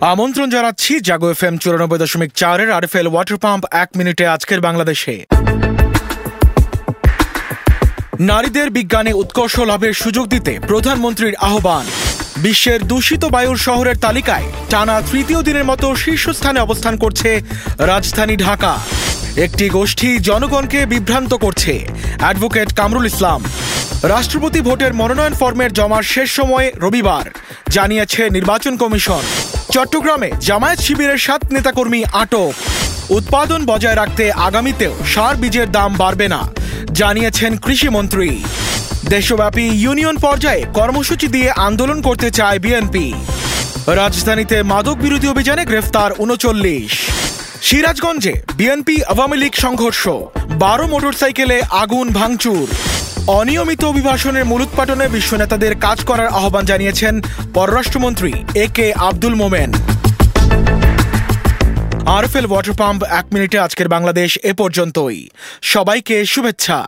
আমন্ত্রণ জানাচ্ছি জাগো F M চুরানব্বই দশমিক চারের আরএফএল ওয়াটার পাম্প এক মিনিটে আজকের বাংলাদেশে। নারীদের বিজ্ঞানে উৎকর্ষ লাভের সুযোগ দিতে প্রধানমন্ত্রীর আহ্বান। বিশ্বের দূষিত বায়ুর শহরের তালিকায় টানা তৃতীয় দিনের মতো শীর্ষস্থানে অবস্থান করছে রাজধানী ঢাকা। একটি গোষ্ঠী জনগণকে বিভ্রান্ত করছে। অ্যাডভোকেট কামরুল ইসলাম। রাষ্ট্রপতি ভোটের মনোনয়ন ফর্মের জমার শেষ সময় রবিবার, জানিয়েছে নির্বাচন কমিশন। চট্টগ্রামে জামায়াত শিবিরের সাত নেতাকর্মী আটক। উৎপাদন বজায় রাখতে আগামীতেও সার বীজের দাম বাড়বে না, জানিয়েছেন কৃষিমন্ত্রী দেশব্যাপী ইউনিয়ন পর্যায়ে কর্মসূচি দিয়ে আন্দোলন করতে চায় বিএনপি। রাজধানীতে মাদক বিরোধী অভিযানে গ্রেফতার উনচল্লিশ। সিরাজগঞ্জে বিএনপি আওয়ামী লীগ সংঘর্ষ, বারো মোটরসাইকেলে আগুন ভাঙচুর। অনিয়মিত অভিভাষণের মূলোৎপাটনে বিশ্ব নেতাদের কাজ করার আহ্বান জানিয়েছেন পররাষ্ট্রমন্ত্রী A K Abdul Momen. RFL water pump, এক মিনিটে আজকের বাংলাদেশ এ পর্যন্তই। সবাইকে শুভেচ্ছা।